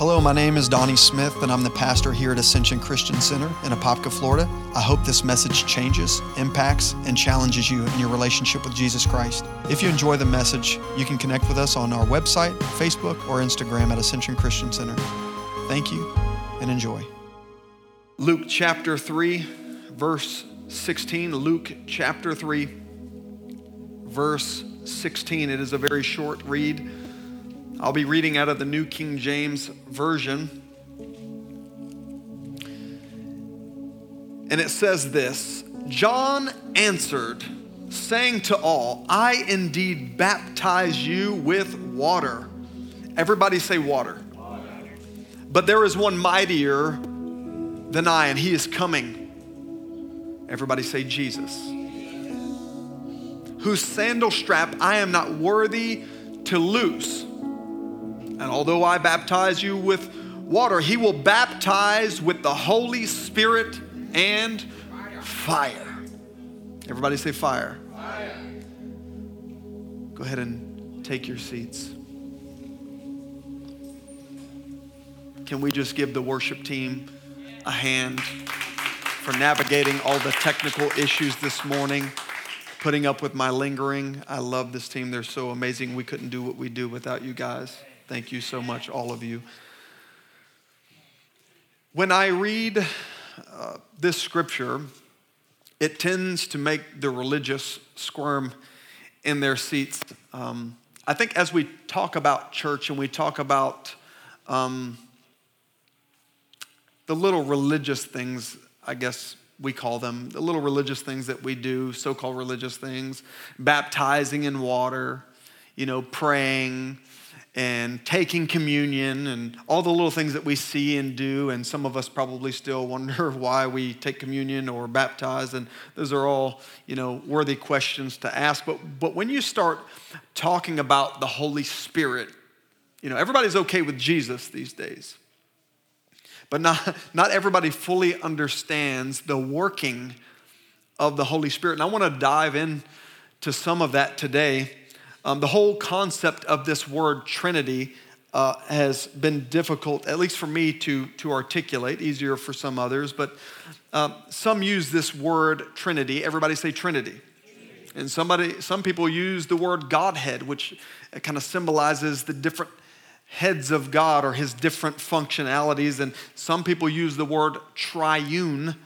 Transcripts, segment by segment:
Hello, my name is Donnie Smith, and I'm the pastor here at Ascension Christian Center in Apopka, Florida. I hope this message changes, impacts, and challenges you in your relationship with Jesus Christ. If you enjoy the message, you can connect with us on our website, Facebook, or Instagram at Ascension Christian Center. Thank you and enjoy. Luke chapter 3, verse 16. Luke chapter 3, verse 16. It is a very short read. I'll be reading out of the New King James Version. And it says this John answered, saying to all, I indeed baptize you with water. Everybody say water. water. But there is one mightier than I, and he is coming. Everybody say Jesus. Whose sandal strap I am not worthy to loose. And although I baptize you with water, he will baptize with the Holy Spirit and fire. Everybody say fire. fire. Go ahead and take your seats. Can we just give the worship team a hand for navigating all the technical issues this morning, putting up with my lingering? I love this team. They're so amazing. We couldn't do what we do without you guys. Thank you so much, all of you. When I read uh, this scripture, it tends to make the religious squirm in their seats. Um, I think as we talk about church and we talk about um, the little religious things, I guess we call them, the little religious things that we do, so called religious things, baptizing in water, you know, praying, and taking communion and all the little things that we see and do. And some of us probably still wonder why we take communion or baptize. And those are all, you know, worthy questions to ask. But, but when you start talking about the Holy Spirit, you know, everybody's okay with Jesus these days. But not, not everybody fully understands the working of the Holy Spirit. And I want to dive in to some of that today. Um, the whole concept of this word Trinity uh, has been difficult, at least for me, to, to articulate, easier for some others. But uh, some use this word Trinity. Everybody say Trinity. And somebody, some people use the word Godhead, which kind of symbolizes the different heads of God or his different functionalities. And some people use the word triune.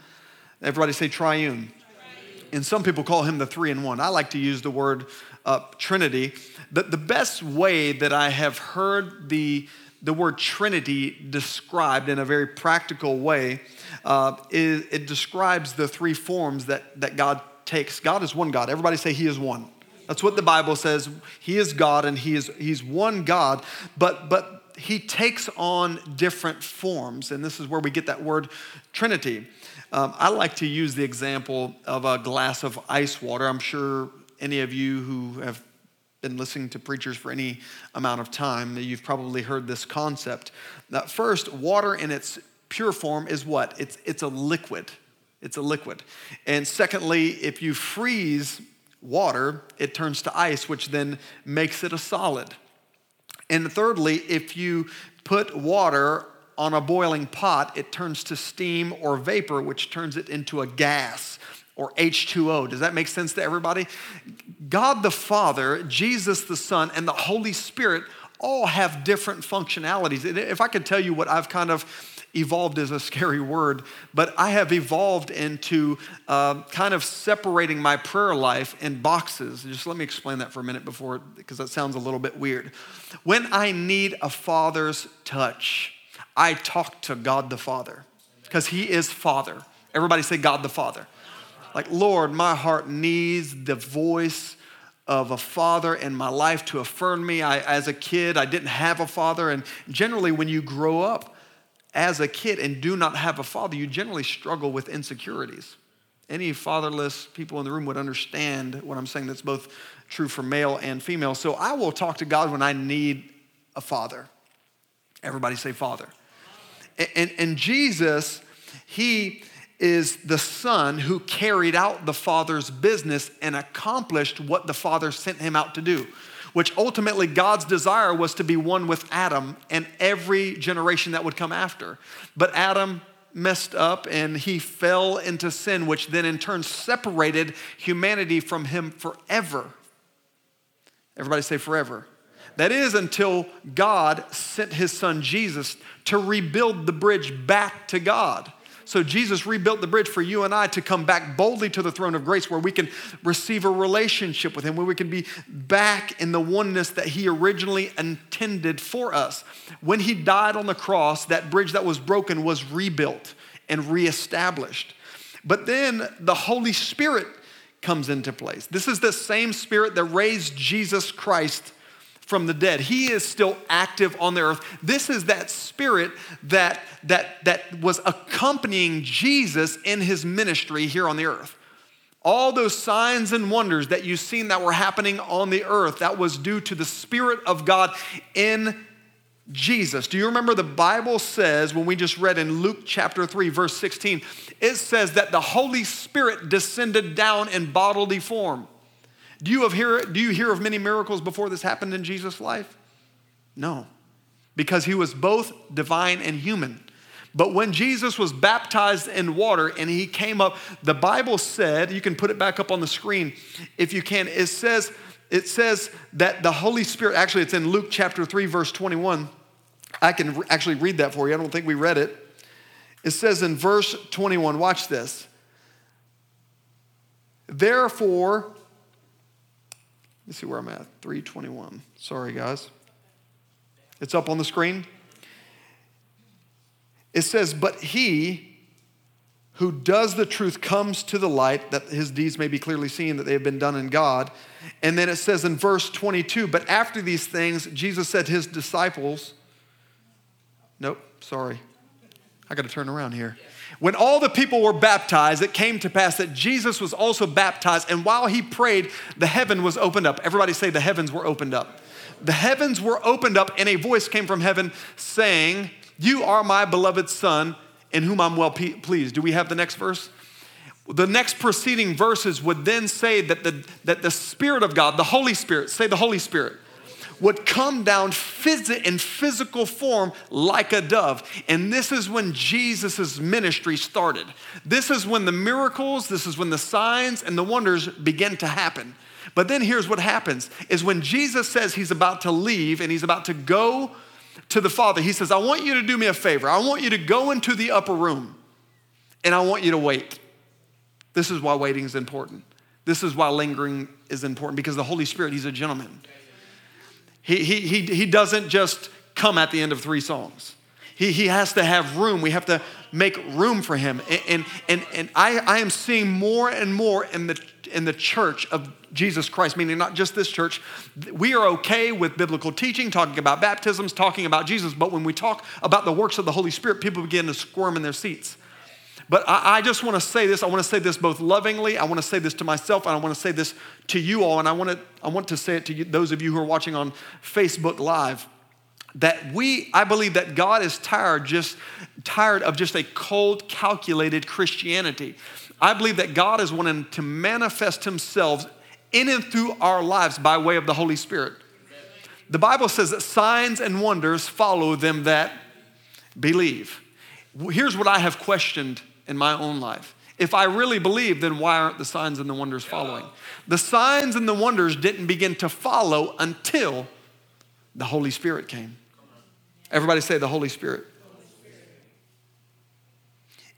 Everybody say triune. triune. And some people call him the three in one. I like to use the word uh, Trinity. The, the best way that I have heard the, the word Trinity described in a very practical way uh, is it describes the three forms that, that God takes. God is one God. Everybody say He is one. That's what the Bible says. He is God and He is He's one God, but but He takes on different forms, and this is where we get that word Trinity. Um, I like to use the example of a glass of ice water. I'm sure any of you who have been listening to preachers for any amount of time, you've probably heard this concept. That first, water in its pure form is what? It's, it's a liquid. It's a liquid. And secondly, if you freeze water, it turns to ice, which then makes it a solid. And thirdly, if you put water on a boiling pot, it turns to steam or vapor, which turns it into a gas or H2O. Does that make sense to everybody? God the Father, Jesus the Son, and the Holy Spirit all have different functionalities. If I could tell you what I've kind of evolved is a scary word, but I have evolved into uh, kind of separating my prayer life in boxes. Just let me explain that for a minute before, because that sounds a little bit weird. When I need a father's touch, I talk to God the Father, because He is Father. Everybody say God the Father. Like, Lord, my heart needs the voice of a father in my life to affirm me. I, as a kid, I didn't have a father. And generally, when you grow up as a kid and do not have a father, you generally struggle with insecurities. Any fatherless people in the room would understand what I'm saying. That's both true for male and female. So I will talk to God when I need a father. Everybody say father. And, and, and Jesus, he is the son who carried out the father's business and accomplished what the father sent him out to do. which ultimately God's desire was to be one with Adam and every generation that would come after. But Adam messed up and he fell into sin, which then in turn separated humanity from him forever. Everybody say forever. That is until God sent his son Jesus to rebuild the bridge back to God. So Jesus rebuilt the bridge for you and I to come back boldly to the throne of grace where we can receive a relationship with him, where we can be back in the oneness that he originally intended for us. When he died on the cross, that bridge that was broken was rebuilt and reestablished. But then the Holy Spirit comes into place. This is the same spirit that raised Jesus Christ from the dead. He is still active on the earth. This is that spirit that, that, that was accompanying Jesus in his ministry here on the earth. All those signs and wonders that you've seen that were happening on the earth, that was due to the Spirit of God in Jesus. Do you remember the Bible says, when we just read in Luke chapter 3, verse 16, it says that the Holy Spirit descended down in bodily form. Do you, hear, do you hear of many miracles before this happened in Jesus' life? No, because he was both divine and human. But when Jesus was baptized in water and he came up, the Bible said, you can put it back up on the screen if you can. It says, it says that the Holy Spirit, actually, it's in Luke chapter 3, verse 21. I can actually read that for you. I don't think we read it. It says in verse 21, watch this. Therefore, Let's see where I'm at. 321. Sorry, guys. It's up on the screen. It says, But he who does the truth comes to the light, that his deeds may be clearly seen, that they have been done in God. And then it says in verse 22, But after these things, Jesus said to his disciples, Nope, sorry. I got to turn around here. When all the people were baptized, it came to pass that Jesus was also baptized, and while he prayed, the heaven was opened up. Everybody say, The heavens were opened up. The heavens were opened up, and a voice came from heaven saying, You are my beloved Son, in whom I'm well pleased. Do we have the next verse? The next preceding verses would then say that the, that the Spirit of God, the Holy Spirit, say the Holy Spirit, would come down phys- in physical form like a dove. And this is when Jesus' ministry started. This is when the miracles, this is when the signs and the wonders begin to happen. But then here's what happens is when Jesus says he's about to leave and he's about to go to the Father, he says, I want you to do me a favor. I want you to go into the upper room and I want you to wait. This is why waiting is important. This is why lingering is important because the Holy Spirit, he's a gentleman. He, he, he, he doesn't just come at the end of three songs. He, he has to have room. We have to make room for him. And, and, and, I, I am seeing more and more in the, in the church of Jesus Christ, meaning not just this church. We are okay with biblical teaching, talking about baptisms, talking about Jesus, but when we talk about the works of the Holy Spirit, people begin to squirm in their seats. But I, I just want to say this. I want to say this both lovingly. I want to say this to myself, and I want to say this to you all. And I want to, I want to say it to you, those of you who are watching on Facebook Live. That we, I believe that God is tired, just tired of just a cold, calculated Christianity. I believe that God is wanting to manifest Himself in and through our lives by way of the Holy Spirit. The Bible says that signs and wonders follow them that believe. Here's what I have questioned in my own life. If I really believe, then why aren't the signs and the wonders following? The signs and the wonders didn't begin to follow until the Holy Spirit came. Everybody say the Holy Spirit.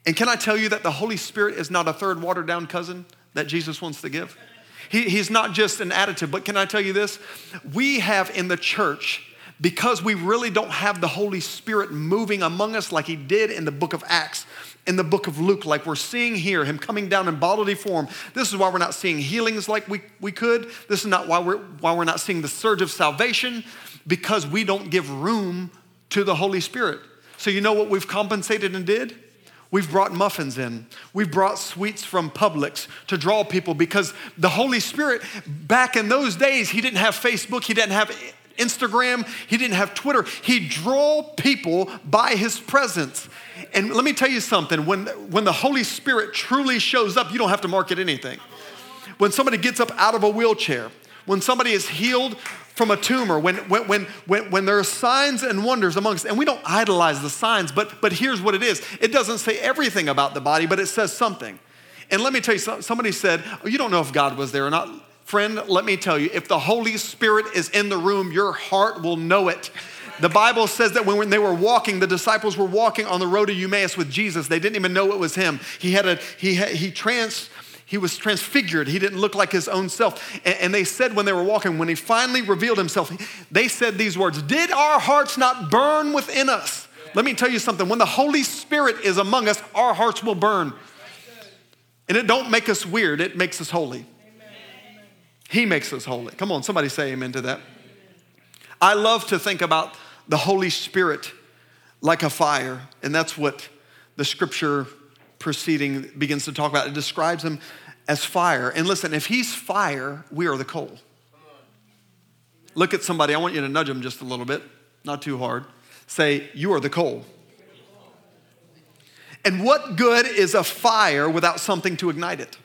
And can I tell you that the Holy Spirit is not a third watered down cousin that Jesus wants to give? He, he's not just an additive, but can I tell you this? We have in the church because we really don't have the Holy Spirit moving among us like he did in the book of Acts, in the book of Luke, like we're seeing here, him coming down in bodily form. This is why we're not seeing healings like we, we could. This is not why we're, why we're not seeing the surge of salvation, because we don't give room to the Holy Spirit. So, you know what we've compensated and did? We've brought muffins in. We've brought sweets from Publix to draw people because the Holy Spirit, back in those days, He didn't have Facebook, He didn't have Instagram, he didn't have Twitter. He drew people by his presence. And let me tell you something when, when the Holy Spirit truly shows up, you don't have to market anything. When somebody gets up out of a wheelchair, when somebody is healed from a tumor, when, when, when, when, when there are signs and wonders amongst, and we don't idolize the signs, but, but here's what it is. It doesn't say everything about the body, but it says something. And let me tell you, somebody said, oh, you don't know if God was there or not. Friend, let me tell you, if the Holy Spirit is in the room, your heart will know it. The Bible says that when they were walking, the disciples were walking on the road to Emmaus with Jesus. They didn't even know it was him. He had a he had, he trans he was transfigured. He didn't look like his own self. And, and they said when they were walking, when he finally revealed himself, they said these words Did our hearts not burn within us? Let me tell you something. When the Holy Spirit is among us, our hearts will burn. And it don't make us weird, it makes us holy. He makes us holy. Come on, somebody say amen to that. I love to think about the Holy Spirit like a fire, and that's what the scripture preceding begins to talk about. It describes him as fire. And listen, if he's fire, we are the coal. Look at somebody, I want you to nudge them just a little bit, not too hard. Say, You are the coal. And what good is a fire without something to ignite it?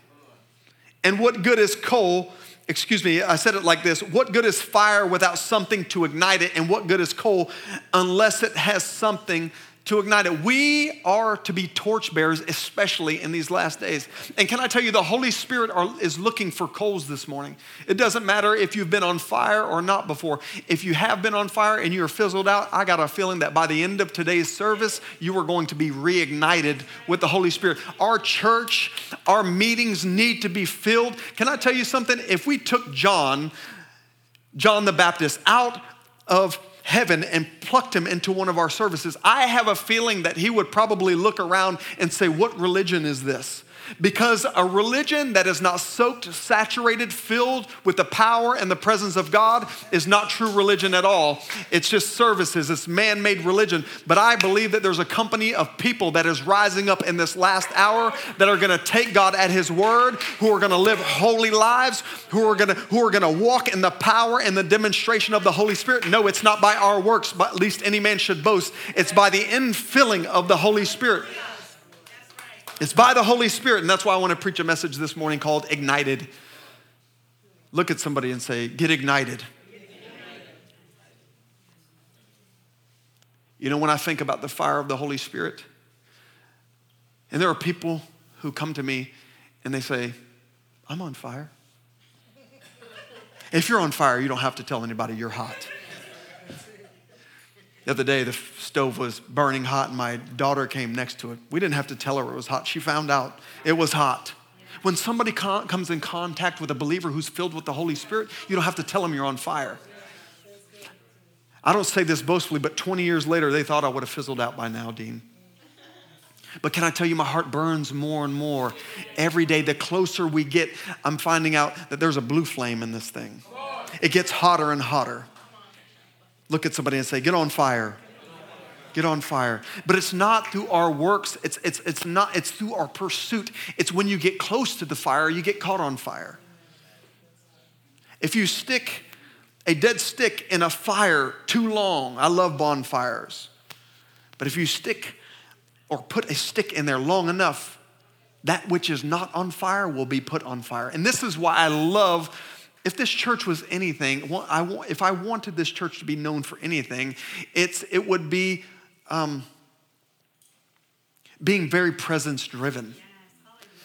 And what good is coal? Excuse me, I said it like this What good is fire without something to ignite it? And what good is coal unless it has something to ignite it. We are to be torchbearers, especially in these last days. And can I tell you, the Holy Spirit are, is looking for coals this morning. It doesn't matter if you've been on fire or not before. If you have been on fire and you're fizzled out, I got a feeling that by the end of today's service, you are going to be reignited with the Holy Spirit. Our church, our meetings need to be filled. Can I tell you something? If we took John, John the Baptist, out of heaven and plucked him into one of our services, I have a feeling that he would probably look around and say, What religion is this? Because a religion that is not soaked, saturated, filled with the power and the presence of God is not true religion at all. It's just services, it's man made religion. But I believe that there's a company of people that is rising up in this last hour that are gonna take God at His word, who are gonna live holy lives, who are gonna, who are gonna walk in the power and the demonstration of the Holy Spirit. No, it's not by our works, but at least any man should boast. It's by the infilling of the Holy Spirit. It's by the Holy Spirit, and that's why I want to preach a message this morning called Ignited. Look at somebody and say, Get ignited. You know, when I think about the fire of the Holy Spirit, and there are people who come to me and they say, I'm on fire. If you're on fire, you don't have to tell anybody you're hot. The other day, the stove was burning hot, and my daughter came next to it. We didn't have to tell her it was hot. She found out it was hot. When somebody con- comes in contact with a believer who's filled with the Holy Spirit, you don't have to tell them you're on fire. I don't say this boastfully, but 20 years later, they thought I would have fizzled out by now, Dean. But can I tell you, my heart burns more and more. Every day, the closer we get, I'm finding out that there's a blue flame in this thing. It gets hotter and hotter. Look at somebody and say, Get on fire. Get on fire. But it's not through our works, it's, it's, it's not, it's through our pursuit. It's when you get close to the fire, you get caught on fire. If you stick a dead stick in a fire too long, I love bonfires, but if you stick or put a stick in there long enough, that which is not on fire will be put on fire. And this is why I love if this church was anything, if I wanted this church to be known for anything, it's, it would be um, being very presence driven.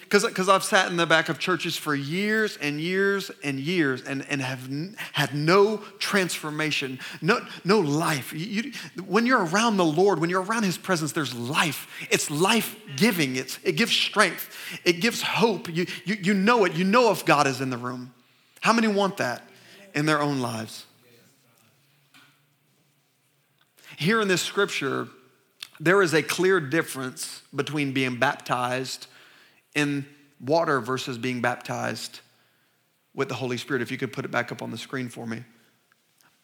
Because I've sat in the back of churches for years and years and years and, and have n- had no transformation, no, no life. You, you, when you're around the Lord, when you're around His presence, there's life. It's life giving, it's, it gives strength, it gives hope. You, you, you know it, you know if God is in the room. How many want that in their own lives? Here in this scripture, there is a clear difference between being baptized in water versus being baptized with the Holy Spirit. If you could put it back up on the screen for me.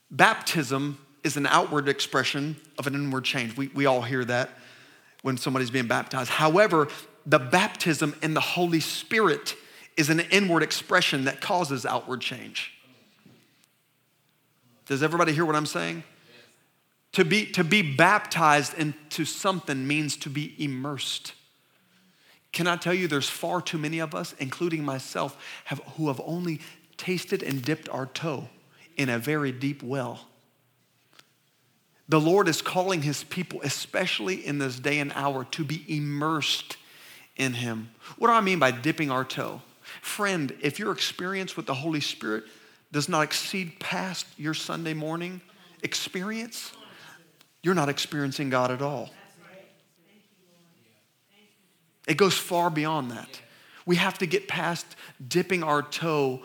Baptism is an outward expression of an inward change. We, we all hear that when somebody's being baptized. However, the baptism in the Holy Spirit is an inward expression that causes outward change. Does everybody hear what I'm saying? To be, to be baptized into something means to be immersed. Can I tell you, there's far too many of us, including myself, have, who have only tasted and dipped our toe in a very deep well. The Lord is calling his people, especially in this day and hour, to be immersed in him. What do I mean by dipping our toe? Friend, if your experience with the Holy Spirit does not exceed past your Sunday morning experience, you're not experiencing God at all. It goes far beyond that. We have to get past dipping our toe,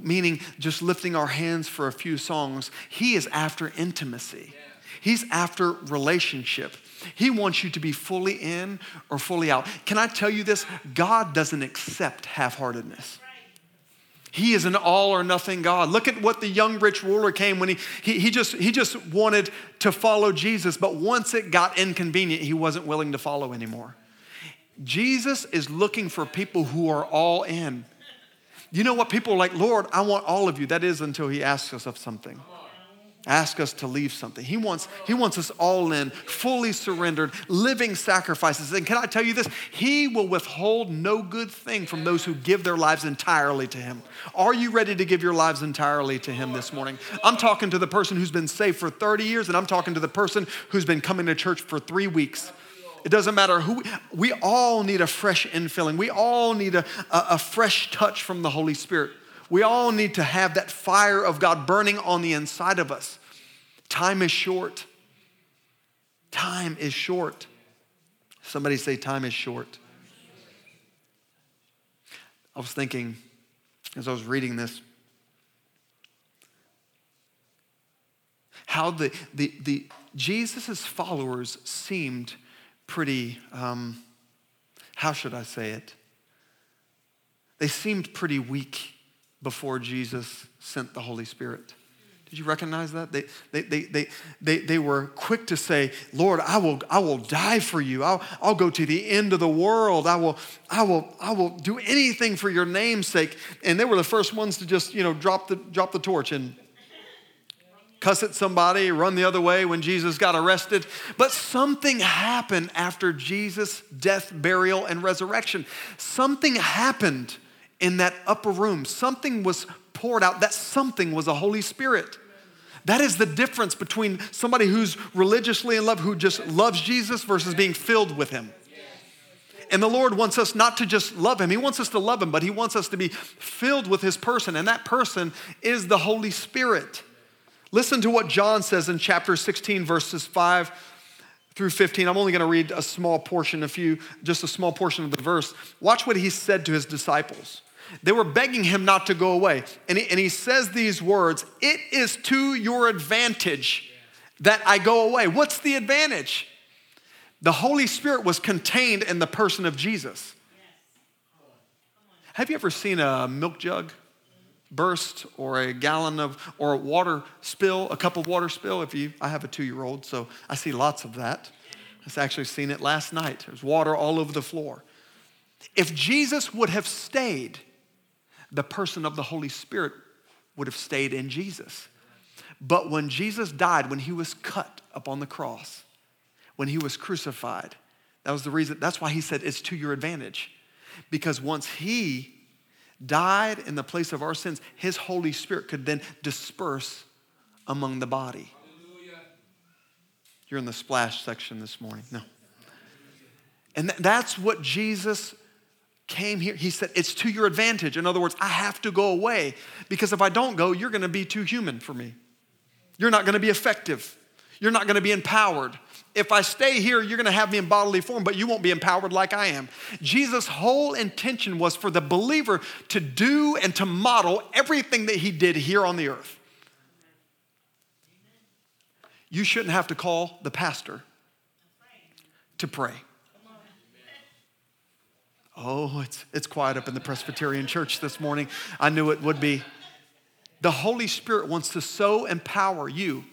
meaning just lifting our hands for a few songs. He is after intimacy. He's after relationship. He wants you to be fully in or fully out. Can I tell you this? God doesn't accept half heartedness. He is an all or nothing God. Look at what the young rich ruler came when he, he, he, just, he just wanted to follow Jesus, but once it got inconvenient, he wasn't willing to follow anymore. Jesus is looking for people who are all in. You know what? People are like, Lord, I want all of you. That is until he asks us of something ask us to leave something. He wants, he wants us all in, fully surrendered, living sacrifices. And can I tell you this? He will withhold no good thing from those who give their lives entirely to Him. Are you ready to give your lives entirely to Him this morning? I'm talking to the person who's been saved for 30 years, and I'm talking to the person who's been coming to church for three weeks. It doesn't matter who, we all need a fresh infilling. We all need a, a, a fresh touch from the Holy Spirit. We all need to have that fire of God burning on the inside of us. Time is short. Time is short. Somebody say, Time is short. I was thinking as I was reading this how the, the, the Jesus' followers seemed pretty, um, how should I say it? They seemed pretty weak before Jesus sent the Holy Spirit. Did you recognize that? They, they, they, they, they, they were quick to say, Lord, I will, I will die for you. I'll, I'll go to the end of the world. I will, I, will, I will do anything for your name's sake. And they were the first ones to just, you know, drop the, drop the torch and cuss at somebody, run the other way when Jesus got arrested. But something happened after Jesus' death, burial, and resurrection. Something happened in that upper room. Something was poured out. That something was the Holy Spirit. That is the difference between somebody who's religiously in love, who just loves Jesus, versus being filled with Him. And the Lord wants us not to just love Him, He wants us to love Him, but He wants us to be filled with His person, and that person is the Holy Spirit. Listen to what John says in chapter 16, verses 5 through 15. I'm only going to read a small portion, a few, just a small portion of the verse. Watch what He said to His disciples. They were begging him not to go away. And he, and he says these words It is to your advantage that I go away. What's the advantage? The Holy Spirit was contained in the person of Jesus. Have you ever seen a milk jug burst or a gallon of or a water spill, a cup of water spill? If you I have a 2-year-old, so I see lots of that. I've actually seen it last night. There's water all over the floor. If Jesus would have stayed the person of the Holy Spirit would have stayed in Jesus. But when Jesus died, when he was cut upon the cross, when he was crucified, that was the reason, that's why he said it's to your advantage. Because once he died in the place of our sins, his Holy Spirit could then disperse among the body. You're in the splash section this morning. No. And that's what Jesus came here. He said, It's to your advantage. In other words, I have to go away because if I don't go, you're going to be too human for me. You're not going to be effective. You're not going to be empowered. If I stay here, you're going to have me in bodily form, but you won't be empowered like I am. Jesus' whole intention was for the believer to do and to model everything that he did here on the earth. You shouldn't have to call the pastor to pray. Oh, it's, it's quiet up in the Presbyterian church this morning. I knew it would be. The Holy Spirit wants to so empower you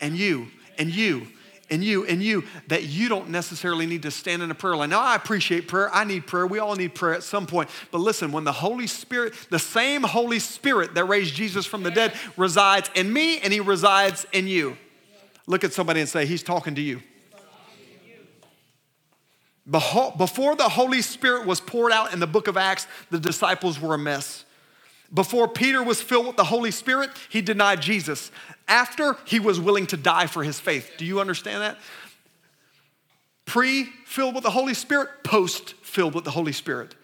and you and you and you and you that you don't necessarily need to stand in a prayer line. Now, I appreciate prayer. I need prayer. We all need prayer at some point. But listen, when the Holy Spirit, the same Holy Spirit that raised Jesus from the dead, resides in me and he resides in you, look at somebody and say, He's talking to you. Before the Holy Spirit was poured out in the book of Acts, the disciples were a mess. Before Peter was filled with the Holy Spirit, he denied Jesus. After, he was willing to die for his faith. Do you understand that? Pre filled with the Holy Spirit, post filled with the Holy Spirit.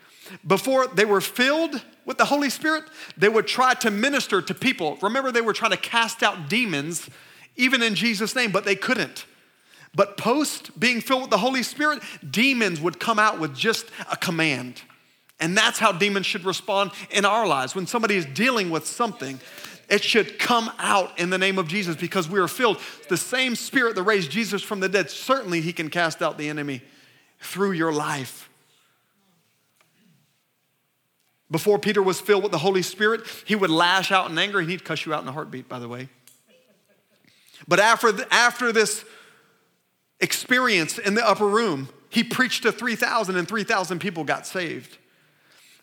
Before they were filled with the Holy Spirit, they would try to minister to people. Remember, they were trying to cast out demons, even in Jesus' name, but they couldn't. But post being filled with the Holy Spirit, demons would come out with just a command. And that's how demons should respond in our lives. When somebody is dealing with something, it should come out in the name of Jesus because we are filled. The same spirit that raised Jesus from the dead, certainly he can cast out the enemy through your life. Before Peter was filled with the Holy Spirit, he would lash out in anger and he'd cuss you out in a heartbeat, by the way. But after, after this experience in the upper room, he preached to 3,000 and 3,000 people got saved.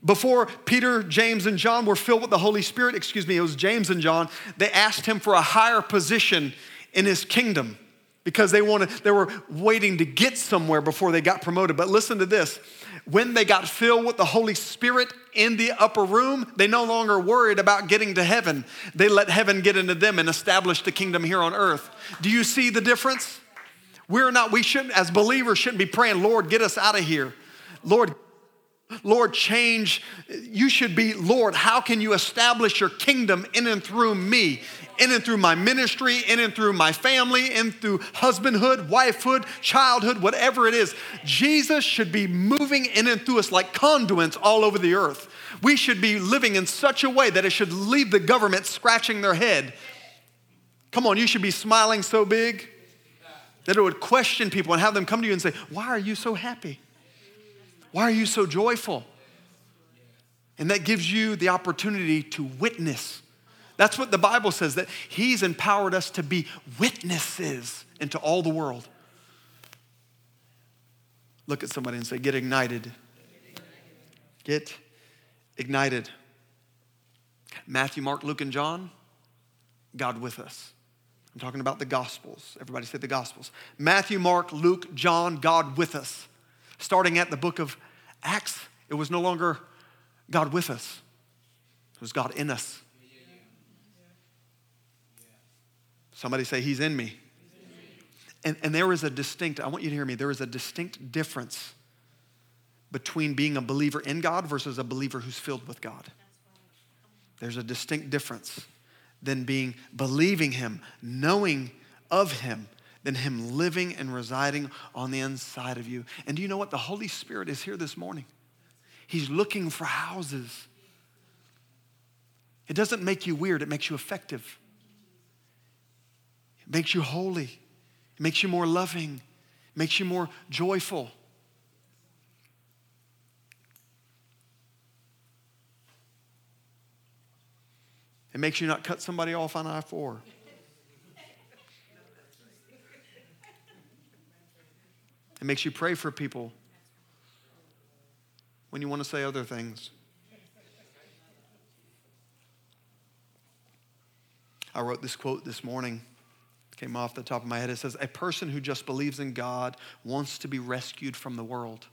Before Peter, James, and John were filled with the Holy Spirit, excuse me, it was James and John, they asked him for a higher position in his kingdom because they wanted they were waiting to get somewhere before they got promoted. But listen to this. When they got filled with the Holy Spirit in the upper room, they no longer worried about getting to heaven. They let heaven get into them and establish the kingdom here on earth. Do you see the difference? We're not, we shouldn't, as believers, shouldn't be praying, Lord, get us out of here. Lord, Lord, change. You should be, Lord, how can you establish your kingdom in and through me? In and through my ministry, in and through my family, in through husbandhood, wifehood, childhood, whatever it is. Jesus should be moving in and through us like conduits all over the earth. We should be living in such a way that it should leave the government scratching their head. Come on, you should be smiling so big that it would question people and have them come to you and say, Why are you so happy? Why are you so joyful? And that gives you the opportunity to witness. That's what the Bible says, that He's empowered us to be witnesses into all the world. Look at somebody and say, Get ignited. Get ignited. Matthew, Mark, Luke, and John, God with us. I'm talking about the Gospels. Everybody say the Gospels. Matthew, Mark, Luke, John, God with us starting at the book of Acts, it was no longer God with us, it was God in us. Somebody say, He's in me. And, and there is a distinct, I want you to hear me, there is a distinct difference between being a believer in God versus a believer who's filled with God. There's a distinct difference than being believing Him, knowing of Him, than Him living and residing on the inside of you. And do you know what? The Holy Spirit is here this morning. He's looking for houses. It doesn't make you weird, it makes you effective. It makes you holy, it makes you more loving, it makes you more joyful. It makes you not cut somebody off on I 4. It makes you pray for people when you want to say other things. I wrote this quote this morning. Came off the top of my head. It says, A person who just believes in God wants to be rescued from the world.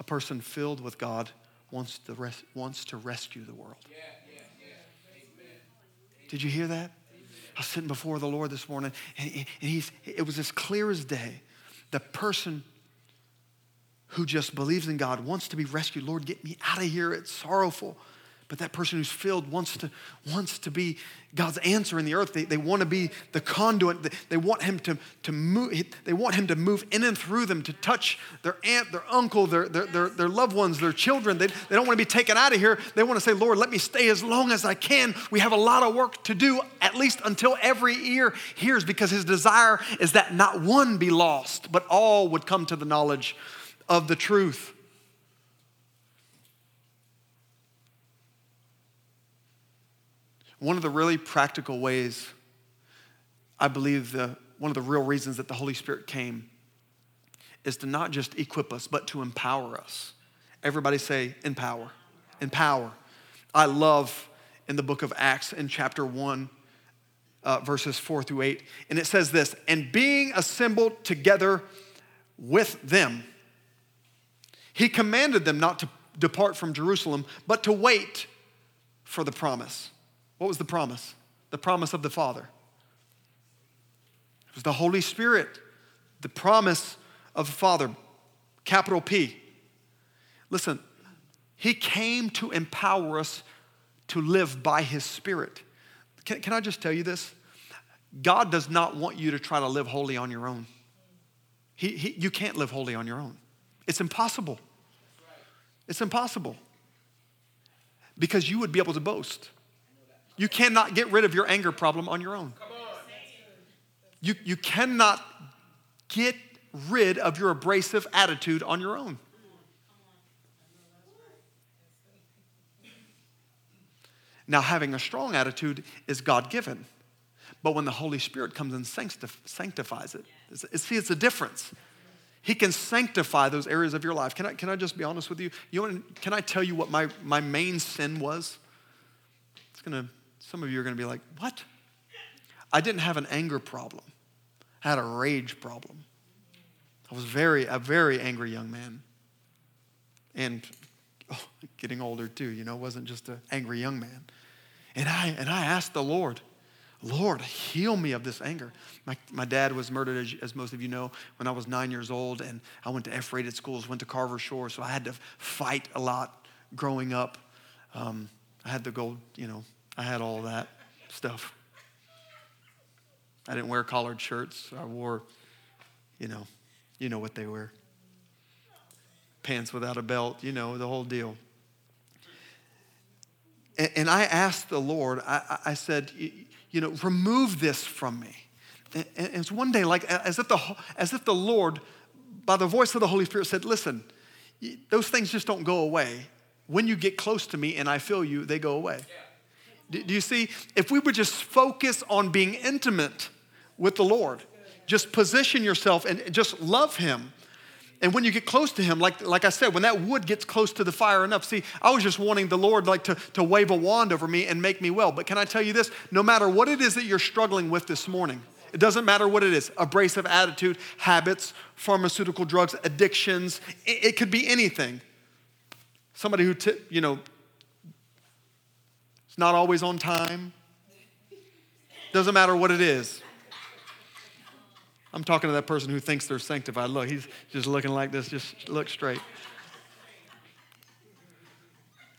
A person filled with God wants to, res- wants to rescue the world. Yeah. Did you hear that? I was sitting before the Lord this morning, and, and he's, it was as clear as day the person who just believes in God wants to be rescued. Lord, get me out of here. It's sorrowful. But that person who's filled wants to, wants to be God's answer in the earth. They, they want to be the conduit. They, they want him to, to move, they want him to move in and through them, to touch their aunt, their uncle, their, their, their, their loved ones, their children. They, they don't want to be taken out of here. They want to say, Lord, let me stay as long as I can. We have a lot of work to do, at least until every ear hears, because his desire is that not one be lost, but all would come to the knowledge of the truth. One of the really practical ways, I believe, the, one of the real reasons that the Holy Spirit came is to not just equip us, but to empower us. Everybody say, empower. Empower. I love in the book of Acts in chapter 1, uh, verses 4 through 8. And it says this And being assembled together with them, he commanded them not to depart from Jerusalem, but to wait for the promise. What was the promise? The promise of the Father. It was the Holy Spirit, the promise of the Father, capital P. Listen, He came to empower us to live by His Spirit. Can, can I just tell you this? God does not want you to try to live holy on your own. He, he, you can't live holy on your own. It's impossible. It's impossible. Because you would be able to boast. You cannot get rid of your anger problem on your own. You, you cannot get rid of your abrasive attitude on your own. Now, having a strong attitude is God given. But when the Holy Spirit comes and sanctifies it, see, it's a difference. He can sanctify those areas of your life. Can I, can I just be honest with you? you want, can I tell you what my, my main sin was? It's gonna, some of you are gonna be like, what? I didn't have an anger problem. I had a rage problem. I was very, a very angry young man. And oh, getting older too, you know, wasn't just an angry young man. And I, and I asked the Lord, Lord, heal me of this anger. My, my dad was murdered, as, as, most of you know, when I was nine years old, and I went to F rated schools, went to Carver Shore, so I had to fight a lot growing up. Um, I had the gold, you know, I had all that stuff. I didn't wear collared shirts. I wore, you know, you know what they wear pants without a belt, you know, the whole deal. And, and I asked the Lord, I, I, said, you know, remove this from me. And, and it's one day like as if, the, as if the Lord, by the voice of the Holy Spirit, said, listen, those things just don't go away. When you get close to me and I feel you, they go away. Do, do you see? If we would just focus on being intimate with the Lord, just position yourself and just love Him and when you get close to him, like, like I said, when that wood gets close to the fire enough, see, I was just wanting the Lord like to, to wave a wand over me and make me well. But can I tell you this? No matter what it is that you're struggling with this morning, it doesn't matter what it is abrasive attitude, habits, pharmaceutical drugs, addictions, it, it could be anything. Somebody who, t- you know, is not always on time. Doesn't matter what it is. I'm talking to that person who thinks they're sanctified. Look, he's just looking like this, just look straight.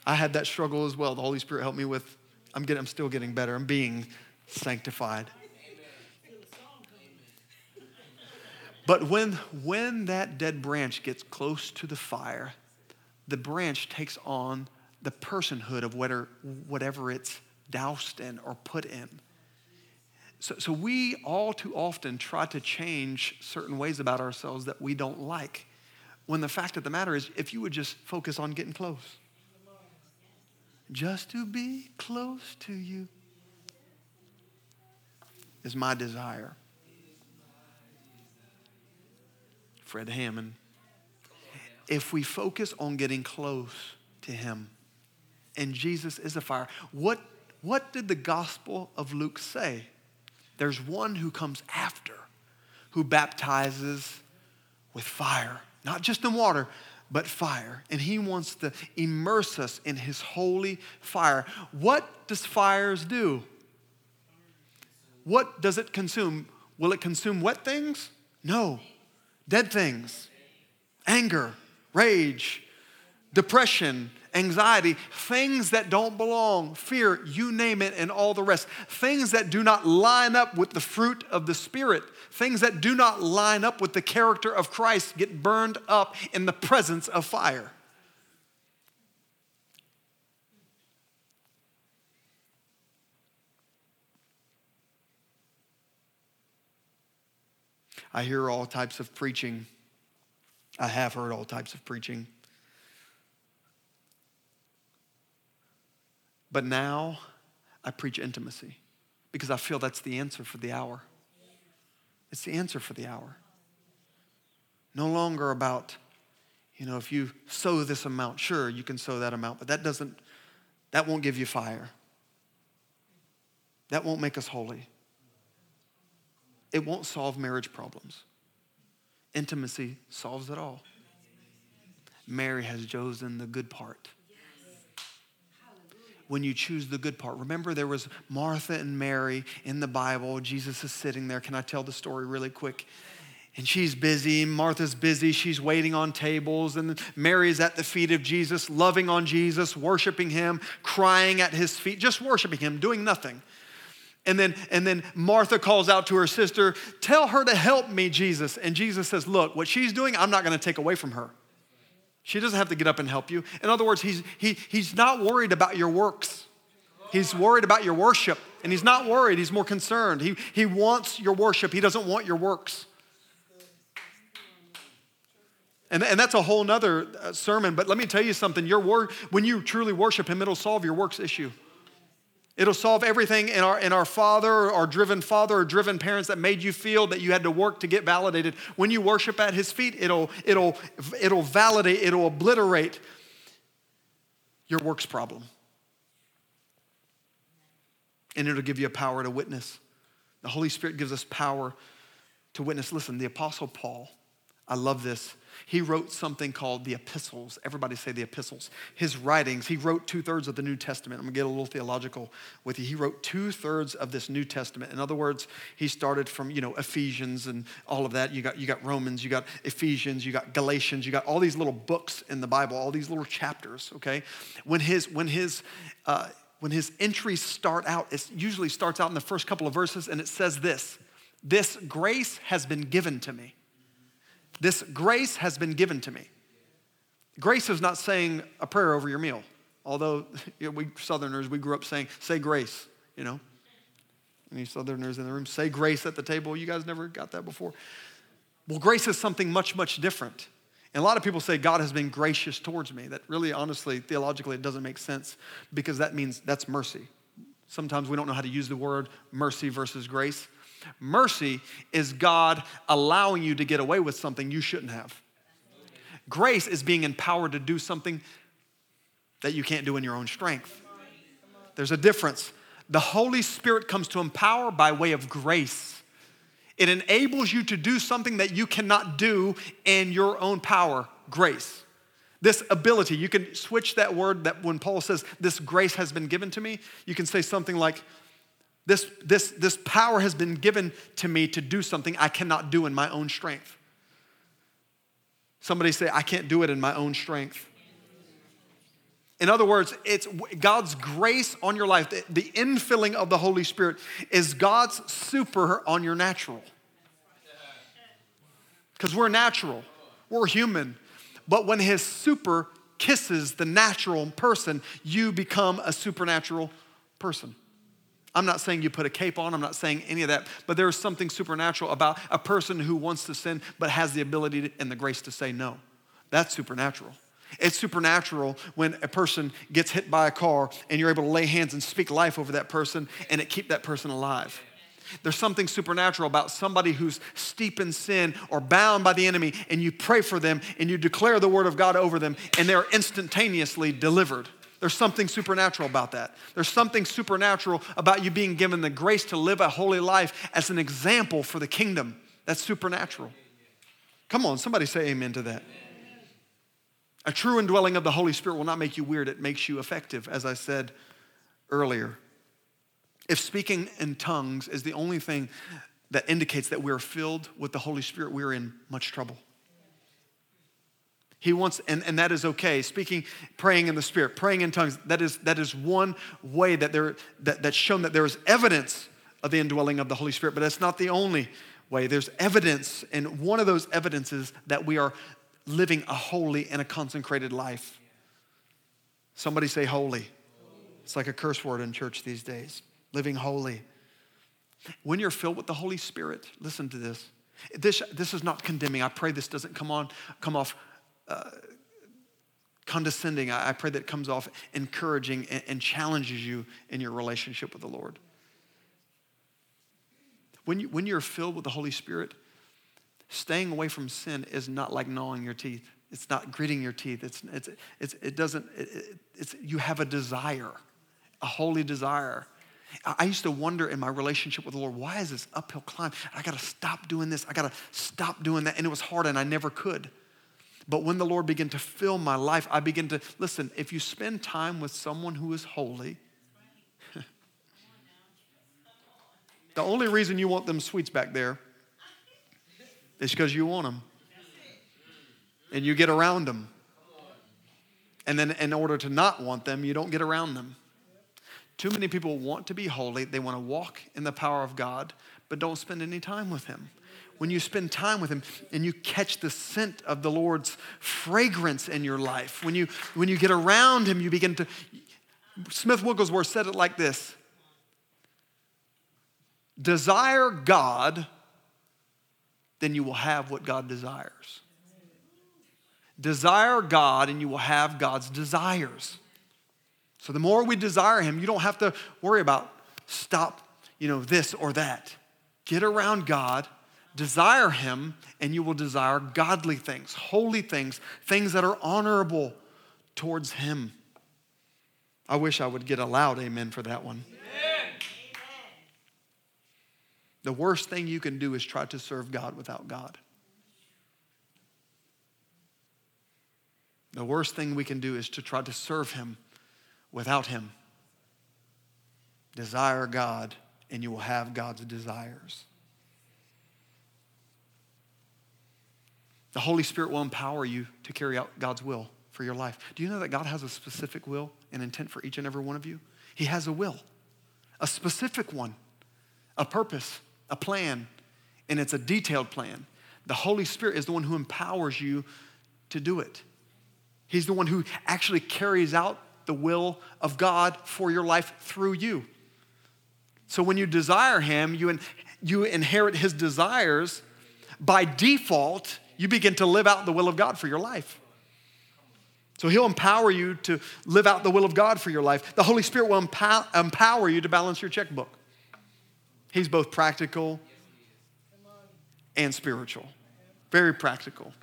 I had that struggle as well. The Holy Spirit helped me with. I'm getting, I'm still getting better. I'm being sanctified. But when, when that dead branch gets close to the fire, the branch takes on the personhood of whatever, whatever it's doused in or put in. So, so we all too often try to change certain ways about ourselves that we don't like. When the fact of the matter is, if you would just focus on getting close, just to be close to you is my desire. Fred Hammond. If we focus on getting close to Him, and Jesus is a fire, what, what did the Gospel of Luke say? There's one who comes after who baptizes with fire, not just in water, but fire. And he wants to immerse us in his holy fire. What does fires do? What does it consume? Will it consume wet things? No. Dead things. Anger, rage, depression, anxiety, things that don't belong, fear, you name it, and all the rest. Things that do not line up with the fruit of the Spirit, things that do not line up with the character of Christ get burned up in the presence of fire. I hear all types of preaching. I have heard all types of preaching. But now I preach intimacy because I feel that's the answer for the hour. It's the answer for the hour. No longer about, you know, if you sow this amount, sure, you can sow that amount, but that doesn't, that won't give you fire. That won't make us holy. It won't solve marriage problems. Intimacy solves it all. Mary has chosen the good part when you choose the good part. Remember, there was Martha and Mary in the Bible. Jesus is sitting there. Can I tell the story really quick? And she's busy. Martha's busy. She's waiting on tables. And Mary's at the feet of Jesus, loving on Jesus, worshiping him, crying at his feet, just worshiping him, doing nothing. And then, and then Martha calls out to her sister, Tell her to help me, Jesus. And Jesus says, Look, what she's doing, I'm not going to take away from her. She doesn't have to get up and help you. In other words, he's, he, he's not worried about your works. He's worried about your worship. And he's not worried, he's more concerned. He, he wants your worship, he doesn't want your works. And, and that's a whole nother uh, sermon, but let me tell you something. Your wor- when you truly worship him, it'll solve your works issue. It'll solve everything in our, in our father or driven father or driven parents that made you feel that you had to work to get validated. When you worship at his feet, it'll, it'll, it'll validate, it'll obliterate your works problem. And it'll give you a power to witness. The Holy Spirit gives us power to witness. Listen, the Apostle Paul, I love this. He wrote something called the epistles. Everybody say the epistles. His writings, he wrote two thirds of the New Testament. I'm gonna get a little theological with you. He wrote two thirds of this New Testament. In other words, he started from, you know, Ephesians and all of that. You got, you got Romans, you got Ephesians, you got Galatians, you got all these little books in the Bible, all these little chapters, okay? When his, when his, uh, when his entries start out, it usually starts out in the first couple of verses and it says this This grace has been given to me. This grace has been given to me. Grace is not saying a prayer over your meal, although you know, we Southerners, we grew up saying, say grace, you know. Any Southerners in the room, say grace at the table. You guys never got that before? Well, grace is something much, much different. And a lot of people say God has been gracious towards me. That really, honestly, theologically, it doesn't make sense because that means that's mercy. Sometimes we don't know how to use the word mercy versus grace. Mercy is God allowing you to get away with something you shouldn't have. Grace is being empowered to do something that you can't do in your own strength. There's a difference. The Holy Spirit comes to empower by way of grace. It enables you to do something that you cannot do in your own power, grace. This ability, you can switch that word that when Paul says, This grace has been given to me, you can say something like, this, this, this power has been given to me to do something I cannot do in my own strength. Somebody say, I can't do it in my own strength. In other words, it's God's grace on your life. The, the infilling of the Holy Spirit is God's super on your natural. Because we're natural, we're human. But when His super kisses the natural person, you become a supernatural person. I'm not saying you put a cape on, I'm not saying any of that, but there is something supernatural about a person who wants to sin but has the ability to, and the grace to say no. That's supernatural. It's supernatural when a person gets hit by a car and you're able to lay hands and speak life over that person and it keep that person alive. There's something supernatural about somebody who's steep in sin or bound by the enemy and you pray for them and you declare the word of God over them and they're instantaneously delivered. There's something supernatural about that. There's something supernatural about you being given the grace to live a holy life as an example for the kingdom. That's supernatural. Come on, somebody say amen to that. A true indwelling of the Holy Spirit will not make you weird, it makes you effective, as I said earlier. If speaking in tongues is the only thing that indicates that we're filled with the Holy Spirit, we're in much trouble. He wants, and, and that is okay. Speaking, praying in the Spirit, praying in tongues, that is, that is one way that there, that, that's shown that there is evidence of the indwelling of the Holy Spirit, but that's not the only way. There's evidence, and one of those evidences that we are living a holy and a consecrated life. Somebody say holy. It's like a curse word in church these days. Living holy. When you're filled with the Holy Spirit, listen to this. This, this is not condemning. I pray this doesn't come on, come off uh, condescending. I, I, pray that it comes off encouraging and, and challenges you in your relationship with the Lord. When, you, when you're filled with the Holy Spirit, staying away from sin is not like gnawing your teeth. It's not gritting your teeth. It's, it's, it's, it doesn't, it, it's, you have a desire, a holy desire. I used to wonder in my relationship with the Lord, why is this uphill climb? I got to stop doing this. I got to stop doing that. And it was hard and I never could But when the Lord began to fill my life, I began to listen, if you spend time with someone who is holy, the only reason you want them sweets back there is because you want them. And you get around them. And then, in order to not want them, you don't get around them. Too many people want to be holy, they want to walk in the power of God, but don't spend any time with Him. When you spend time with Him and you catch the scent of the Lord's fragrance in your life, when you, when you get around Him, you begin to. Smith Wigglesworth said it like this Desire God, then you will have what God desires. Desire God, and you will have God's desires. So the more we desire Him, you don't have to worry about stop, you know, this or that. Get around God, desire Him, and you will desire godly things, holy things, things that are honorable towards Him. I wish I would get a loud amen for that one. Amen. The worst thing you can do is try to serve God without God. The worst thing we can do is to try to serve Him without Him. Desire God, and you will have God's desires. The Holy Spirit will empower you to carry out God's will for your life. Do you know that God has a specific will and intent for each and every one of you? He has a will, a specific one, a purpose, a plan, and it's a detailed plan. The Holy Spirit is the one who empowers you to do it. He's the one who actually carries out the will of God for your life through you. So when you desire Him, you, in, you inherit His desires. By default, you begin to live out the will of God for your life. So He'll empower you to live out the will of God for your life. The Holy Spirit will empower, empower you to balance your checkbook. He's both practical and spiritual, very practical.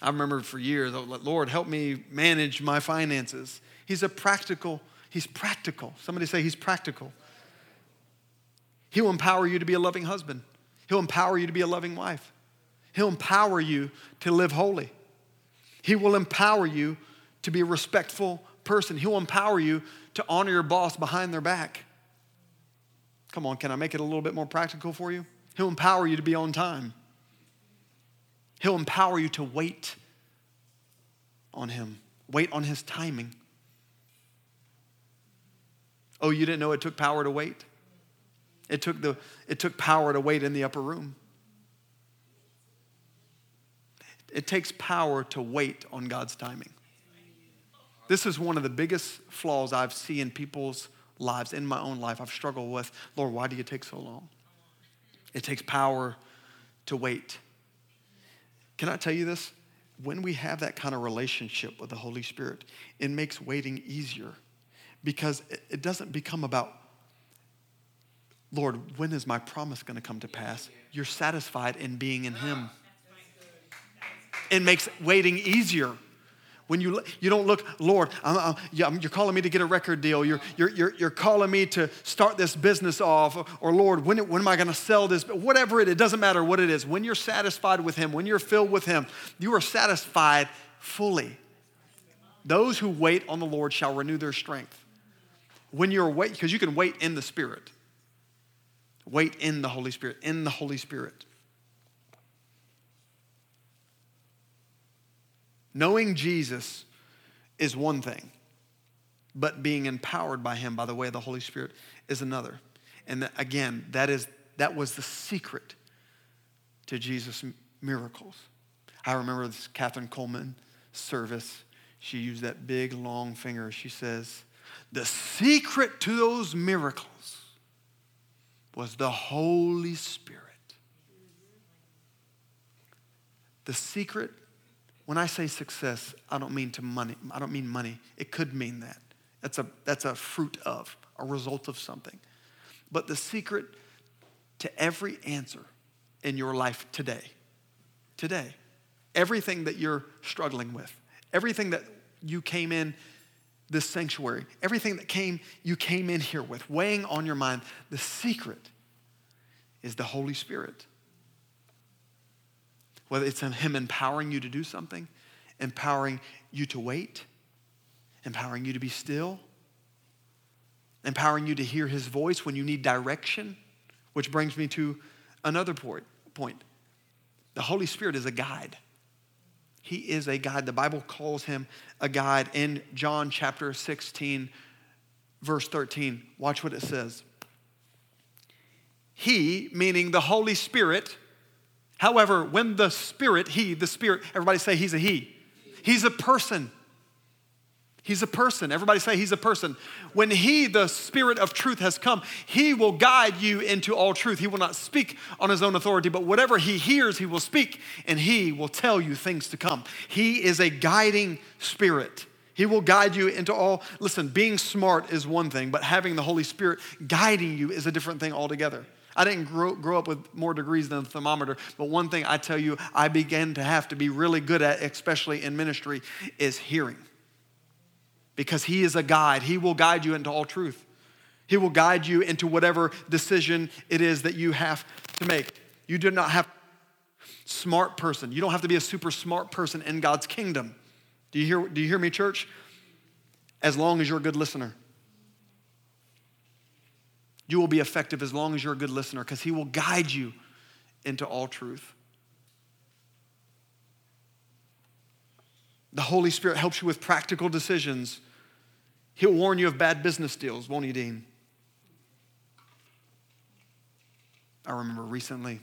I remember for years, Lord, help me manage my finances. He's a practical, he's practical. Somebody say he's practical. He'll empower you to be a loving husband. He'll empower you to be a loving wife. He'll empower you to live holy. He will empower you to be a respectful person. He'll empower you to honor your boss behind their back. Come on, can I make it a little bit more practical for you? He'll empower you to be on time. He'll empower you to wait on Him, wait on His timing. Oh, you didn't know it took power to wait? It took, the, it took power to wait in the upper room. It takes power to wait on God's timing. This is one of the biggest flaws I've seen in people's lives, in my own life. I've struggled with, Lord, why do you take so long? It takes power to wait. Can I tell you this? When we have that kind of relationship with the Holy Spirit, it makes waiting easier because it doesn't become about, Lord, when is my promise going to come to pass? You're satisfied in being in Him. It makes waiting easier when you, you don't look, Lord, I'm, I'm, you're calling me to get a record deal. You're, you're, you're, you're calling me to start this business off. Or, or Lord, when, when am I going to sell this? But Whatever it is, it doesn't matter what it is. When you're satisfied with Him, when you're filled with Him, you are satisfied fully. Those who wait on the Lord shall renew their strength. When you're wait, because you can wait in the Spirit. Wait in the Holy Spirit, in the Holy Spirit. Knowing Jesus is one thing, but being empowered by him by the way of the Holy Spirit is another. And that, again, that is that was the secret to Jesus' miracles. I remember this Kathryn Kuhlman service. She used that big long finger. She says, The secret to those miracles was the Holy Spirit. The secret when I say success, I don't mean to money. I don't mean money. It could mean that. That's a, that's a fruit of, a result of something. But the secret to every answer in your life today, today, everything that you're struggling with, everything that you came in this sanctuary, everything that came you came in here with, weighing on your mind, the secret is the Holy Spirit. Whether it's Him empowering you to do something, empowering you to wait, empowering you to be still, empowering you to hear His voice when you need direction, which brings me to another point. The Holy Spirit is a guide. He is a guide. The Bible calls him a guide in John chapter 16, verse 13. Watch what it says. He, meaning the Holy Spirit, however, when the Spirit, He, the Spirit, everybody say He's a He. He's a person. He's a person. Everybody say he's a person. When he, the spirit of truth, has come, he will guide you into all truth. He will not speak on his own authority, but whatever he hears, he will speak, and he will tell you things to come. He is a guiding spirit. He will guide you into all. Listen, being smart is one thing, but having the Holy Spirit guiding you is a different thing altogether. I didn't grow, grow, up with more degrees than a thermometer, but one thing I tell you, I began to have to be really good at, especially in ministry, is hearing because He is a guide. He will guide you into all truth. He will guide you into whatever decision it is that you have to make. You do not have smart person. You don't have to be a super smart person in God's kingdom. Do you hear, do you hear me, church? As long as you're a good listener. You will be effective as long as you're a good listener because He will guide you into all truth. The Holy Spirit helps you with practical decisions He'll warn you of bad business deals, won't he, Dean? I remember recently,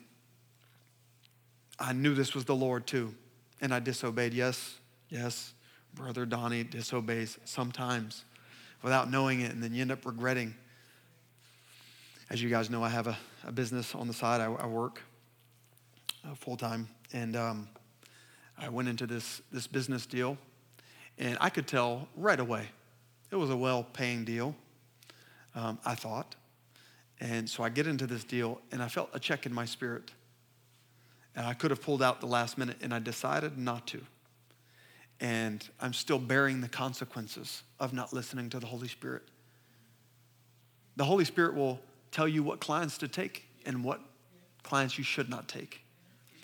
I knew this was the Lord too, and I disobeyed. Yes, yes, Brother Donnie disobeys sometimes without knowing it, and then you end up regretting. As you guys know, I have a, a business on the side, I, I work uh, full time, and um, I went into this, this business deal, and I could tell right away it was a well paying deal, um, I thought. And so I get into this deal, and I felt a check in my spirit. And I could have pulled out the last minute, and I decided not to. And I'm still bearing the consequences of not listening to the Holy Spirit. The Holy Spirit will tell you what clients to take and what clients you should not take.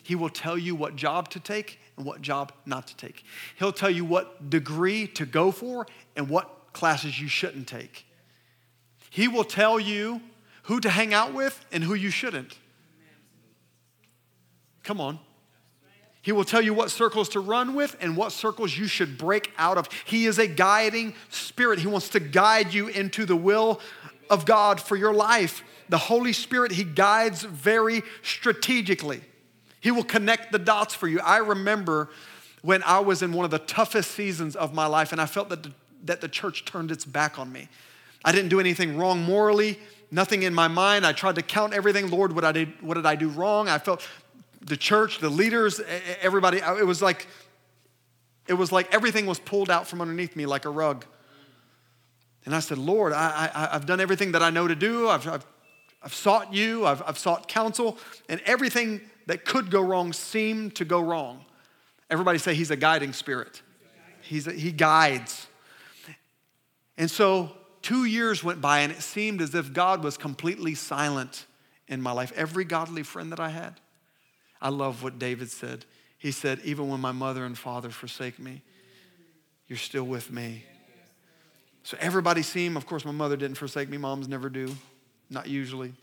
He will tell you what job to take and what job not to take. He'll tell you what degree to go for and what classes you shouldn't take. He will tell you who to hang out with and who you shouldn't. Come on. He will tell you what circles to run with and what circles you should break out of. He is a guiding spirit. He wants to guide you into the will of God for your life. The Holy Spirit, He guides very strategically. He will connect the dots for you. I remember when I was in one of the toughest seasons of my life, and I felt that the that the church turned its back on me. I didn't do anything wrong morally, nothing in my mind. I tried to count everything. Lord, what, I did, what did I do wrong? I felt the church, the leaders, everybody, it was like, it was like everything was pulled out from underneath me like a rug. And I said, Lord, I, I, have done everything that I know to do. I've, I've, I've sought you, I've, I've sought counsel, and everything that could go wrong seemed to go wrong. Everybody say he's a guiding spirit. He's a, he guides. And so two years went by, and it seemed as if God was completely silent in my life. Every godly friend that I had, I love what David said. He said, Even when my mother and father forsake me, you're still with me. So everybody seemed, of course, my mother didn't forsake me. Moms never do, not usually.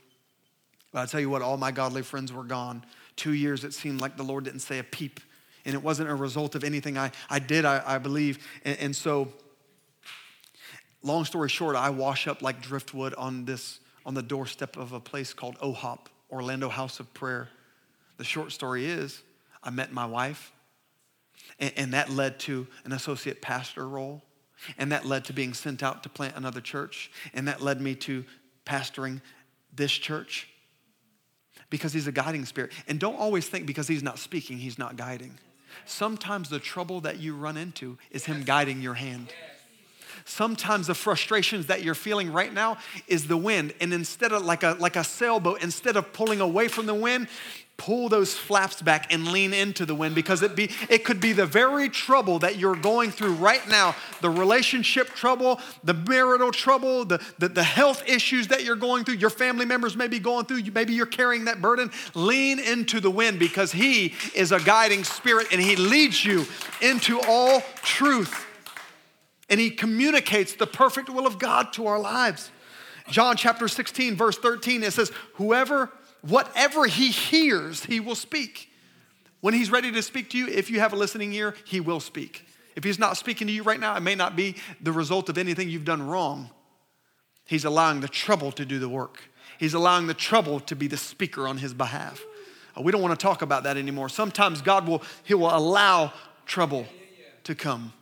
But I tell you what, all my godly friends were gone. Two years, it seemed like the Lord didn't say a peep. And it wasn't a result of anything I, I did, I, I believe. And, and so long story short, I wash up like driftwood on this on the doorstep of a place called OHOP, Orlando House of Prayer. The short story is, I met my wife, and, and that led to an associate pastor role, and that led to being sent out to plant another church, and that led me to pastoring this church because he's a guiding spirit. And don't always think because he's not speaking, he's not guiding. Sometimes the trouble that you run into is him guiding your hand. Sometimes the frustrations that you're feeling right now is the wind. And instead of like a, like a sailboat, instead of pulling away from the wind, pull those flaps back and lean into the wind because it be it could be the very trouble that you're going through right now. The relationship trouble the marital trouble the, the, the health issues that you're going through. Your family members may be going through. Maybe you're carrying that burden. Lean into the wind because he is a guiding spirit and he leads you into all truth and he communicates the perfect will of god to our lives john chapter 16 verse 13 it says whoever whatever he hears, he will speak. When he's ready to speak to you, if you have a listening ear, he will speak. If he's not speaking to you right now, it may not be the result of anything you've done wrong. He's allowing the trouble to do the work. He's allowing the trouble to be the speaker on his behalf. Uh, we don't want to talk about that anymore. Sometimes God will, he will allow trouble to come.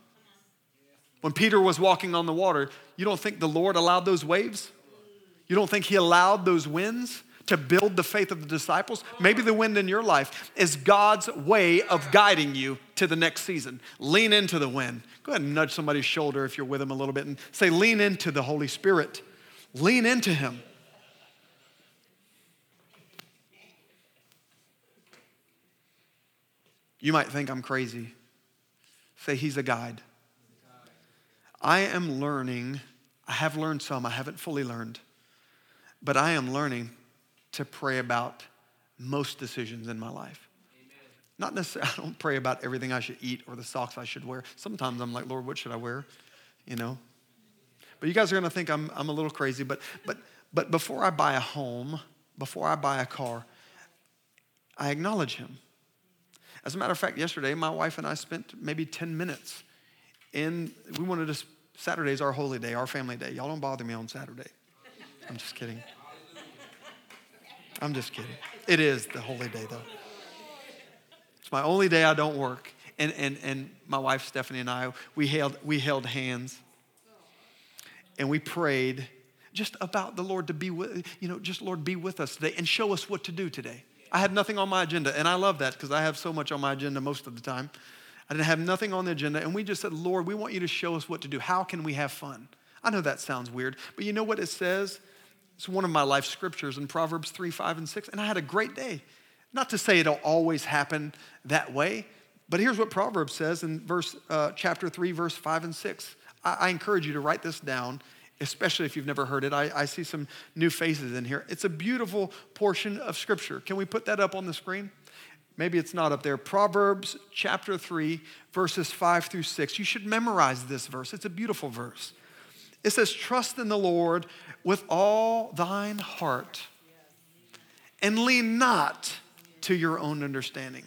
When Peter was walking on the water, you don't think the Lord allowed those waves? You don't think he allowed those winds? to build the faith of the disciples. Maybe the wind in your life is God's way of guiding you to the next season. Lean into the wind. Go ahead and nudge somebody's shoulder if you're with them a little bit and say, Lean into the Holy Spirit. Lean into Him. You might think I'm crazy. Say, He's a guide. I am learning, I have learned some, I haven't fully learned, but I am learning to pray about most decisions in my life. Amen. Not necessarily, I don't pray about everything I should eat or the socks I should wear. Sometimes I'm like, Lord, what should I wear? You know? But you guys are gonna think I'm, I'm a little crazy, but, but, but before I buy a home, before I buy a car, I acknowledge Him. As a matter of fact, yesterday, my wife and I spent maybe 10 minutes in, we wanted to, Saturday's our holy day, our family day. Y'all don't bother me on Saturday. I'm just kidding. I'm just kidding. It is the holy day, though. It's my only day I don't work. And, and, and my wife, Stephanie, and I, we held, we held hands and we prayed just about the Lord to be with, you know, just Lord, be with us today and show us what to do today. I had nothing on my agenda, and I love that because I have so much on my agenda most of the time. I didn't have nothing on the agenda, and we just said, Lord, we want you to show us what to do. How can we have fun? I know that sounds weird, but you know what it says? It's one of my life scriptures in Proverbs 3, 5, and 6. And I had a great day. Not to say it'll always happen that way, but here's what Proverbs says in verse, uh, chapter 3, verse 5 and 6. I, I, encourage you to write this down, especially if you've never heard it. I, I see some new faces in here. It's a beautiful portion of scripture. Can we put that up on the screen? Maybe it's not up there. Proverbs chapter 3, verses 5 through 6. You should memorize this verse. It's a beautiful verse. It says, Trust in the Lord with all thine heart and lean not to your own understanding.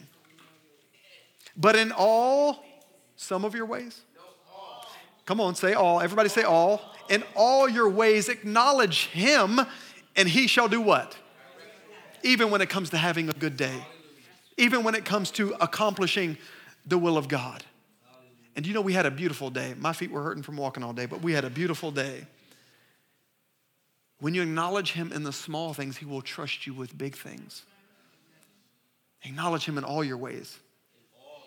But in all, some of your ways. Come on, say all. Everybody say all. In all your ways, acknowledge him, and he shall do what? Even when it comes to having a good day, even when it comes to accomplishing the will of God. And you know, we had a beautiful day. My feet were hurting from walking all day, but we had a beautiful day. When you acknowledge Him in the small things, He will trust you with big things. Acknowledge Him in all your ways.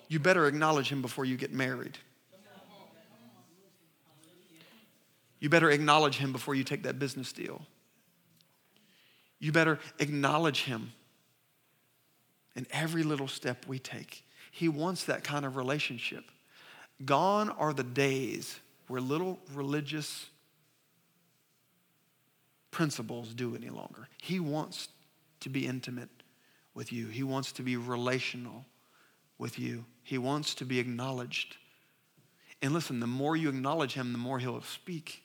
You better acknowledge Him before you get married. You better acknowledge Him before you take that business deal. You better acknowledge Him in every little step we take. He wants that kind of relationship. Gone are the days where little religious principles do any longer. He wants to be intimate with you, He wants to be relational with you, He wants to be acknowledged. And listen, the more you acknowledge Him, the more He'll speak.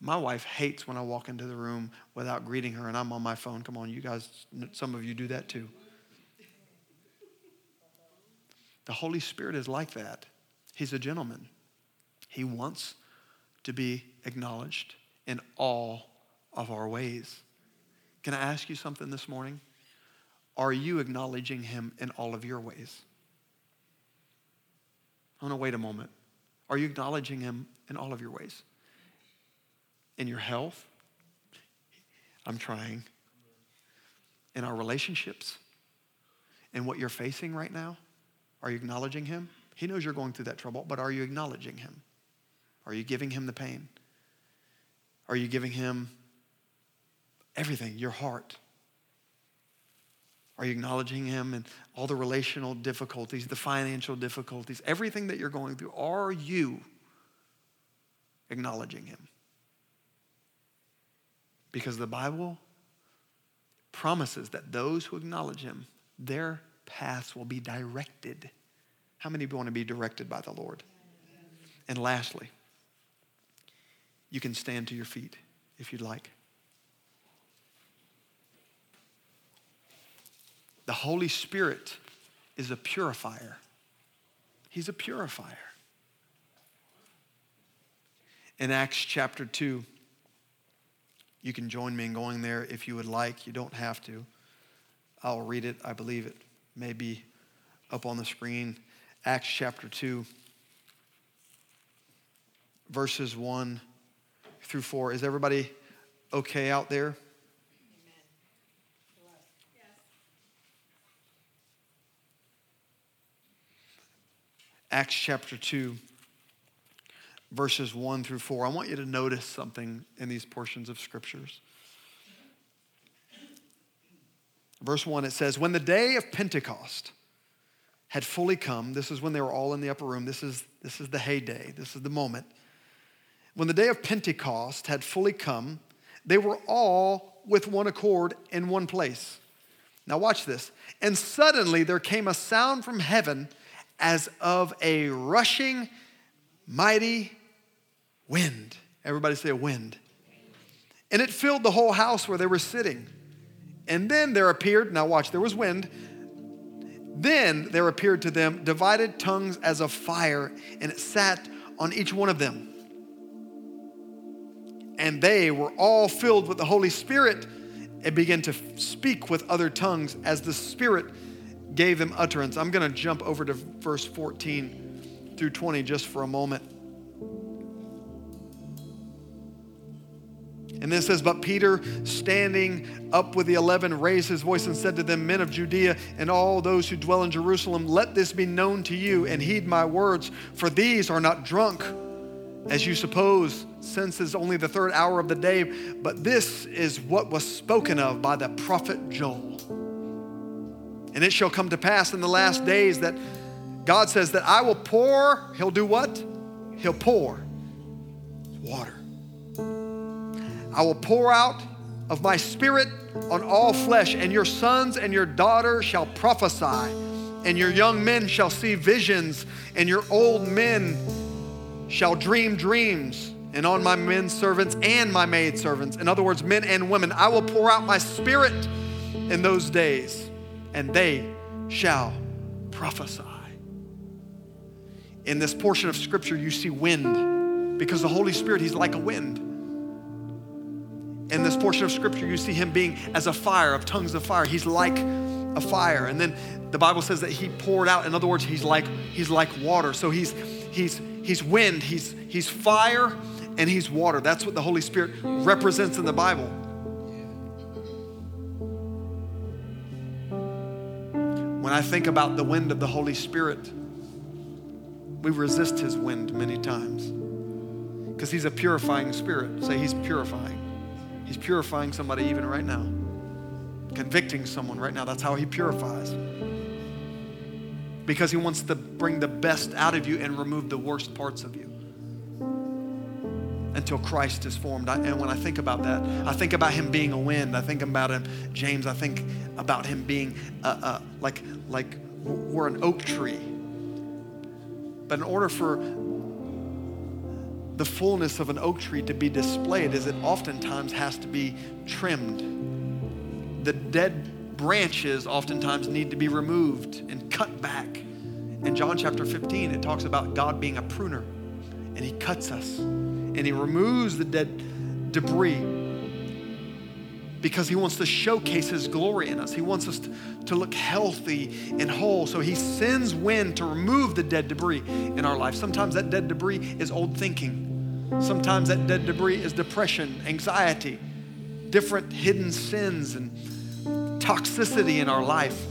My wife hates when I walk into the room without greeting her and I'm on my phone. Come on, you guys, some of you do that too. The Holy Spirit is like that. He's a gentleman. He wants to be acknowledged in all of our ways. Can I ask you something this morning? Are you acknowledging Him in all of your ways? Oh, I want to wait a moment. Are you acknowledging Him in all of your ways? In your health? I'm trying. In our relationships? In what you're facing right now? Are you acknowledging Him? He knows you're going through that trouble, but are you acknowledging Him? Are you giving Him the pain? Are you giving Him everything, your heart? Are you acknowledging Him and all the relational difficulties, the financial difficulties, everything that you're going through? Are you acknowledging Him? Because the Bible promises that those who acknowledge Him, their paths will be directed. How many want to be directed by the Lord? And lastly, you can stand to your feet if you'd like. The Holy Spirit is a purifier. He's a purifier. In Acts chapter 2, you can join me in going there if you would like. You don't have to. I'll read it. I believe it may be up on the screen. Acts chapter 2, verses 1 through 4. Is everybody okay out there? Acts chapter 2, verses 1 through 4. I want you to notice something in these portions of scriptures. Verse 1, it says, When the day of Pentecost had fully come, this is when they were all in the upper room, this is, this is the heyday, this is the moment. When the day of Pentecost had fully come, they were all with one accord in one place. Now, watch this. And suddenly there came a sound from heaven as of a rushing, mighty wind. Everybody say a wind. And it filled the whole house where they were sitting. And then there appeared, now watch, there was wind. Then there appeared to them divided tongues as of fire, and it sat on each one of them. And they were all filled with the Holy Spirit and began to speak with other tongues as the Spirit gave them utterance. I'm going to jump over to verse 14 through 20 just for a moment. And then it says, But Peter, standing up with the eleven, raised his voice and said to them, Men of Judea and all those who dwell in Jerusalem, let this be known to you and heed my words, for these are not drunk, as you suppose, since it's only the third hour of the day, but this is what was spoken of by the prophet Joel. And it shall come to pass in the last days that God says that I will pour, He'll do what? He'll pour water. I will pour out of my spirit on all flesh, and your sons and your daughters shall prophesy, and your young men shall see visions, and your old men shall dream dreams. And on my men servants and my maid servants, in other words, men and women, I will pour out my spirit in those days and they shall prophesy. In this portion of scripture, you see wind because the Holy Spirit, He's like a wind. In this portion of scripture, you see Him being as a fire, of tongues of fire. He's like a fire. And then the Bible says that He poured out. In other words, He's like, he's like water. So He's, he's, he's wind, he's, he's fire, and He's water. That's what the Holy Spirit represents in the Bible. When I think about the wind of the Holy Spirit, we resist his wind many times because he's a purifying spirit. Say he's purifying. He's purifying somebody even right now, convicting someone right now. That's how he purifies. Because he wants to bring the best out of you and remove the worst parts of you until Christ is formed. I, and when I think about that, I think about him being a wind. I think about him, James, I think about him being uh, uh, like, like we're an oak tree. But in order for the fullness of an oak tree to be displayed is it oftentimes has to be trimmed. The dead branches oftentimes need to be removed and cut back. In John chapter 15, it talks about God being a pruner and he cuts us and he removes the dead debris because he wants to showcase his glory in us. He wants us to, look healthy and whole. So he sends wind to remove the dead debris in our life. Sometimes that dead debris is old thinking. Sometimes that dead debris is depression, anxiety, different hidden sins and toxicity in our life.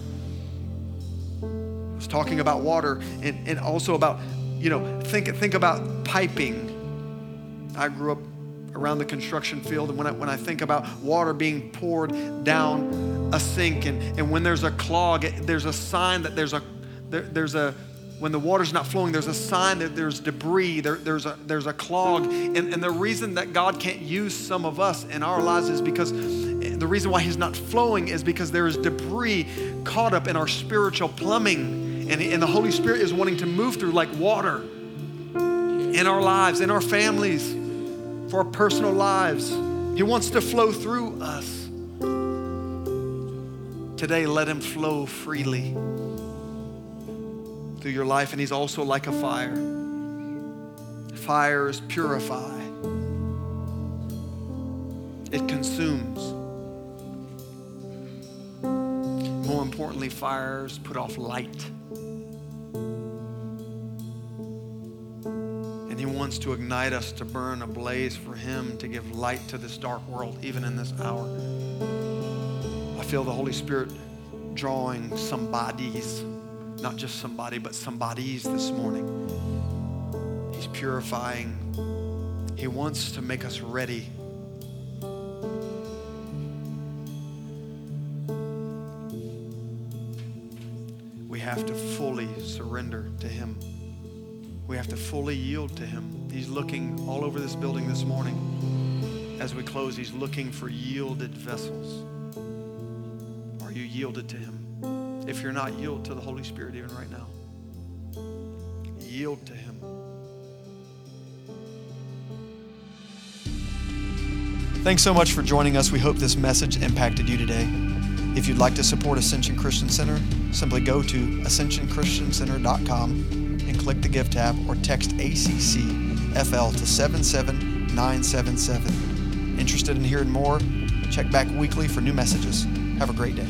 It's talking about water and, and also about, you know, think, think about piping. I grew up around the construction field, and when I, when I think about water being poured down a sink, and, and when there's a clog, there's a sign that there's a, there, there's a, when the water's not flowing, there's a sign that there's debris, there, there's, a, there's a clog. And, and the reason that God can't use some of us in our lives is because eh, the reason why He's not flowing is because there is debris caught up in our spiritual plumbing. And, and the Holy Spirit is wanting to move through like water in our lives, in our families, for our personal lives. He wants to flow through us. Today, let Him flow freely through your life, and He's also like a fire. Fires purify, it consumes. More importantly, fires put off light. Wants to ignite us to burn a blaze for Him to give light to this dark world, even in this hour. I feel the Holy Spirit drawing some bodies not just somebody, but somebody's this morning. He's purifying. He wants to make us ready. We have to fully surrender to Him. We have to fully yield to Him. He's looking all over this building this morning. As we close, He's looking for yielded vessels. Are you yielded to Him? If you're not, yield to the Holy Spirit even right now. Yield to Him. Thanks so much for joining us. We hope this message impacted you today. If you'd like to support Ascension Christian Center, simply go to ascensionchristiancenter.com and click the Give tab or text ACCFL to 77977. Interested in hearing more? Check back weekly for new messages. Have a great day.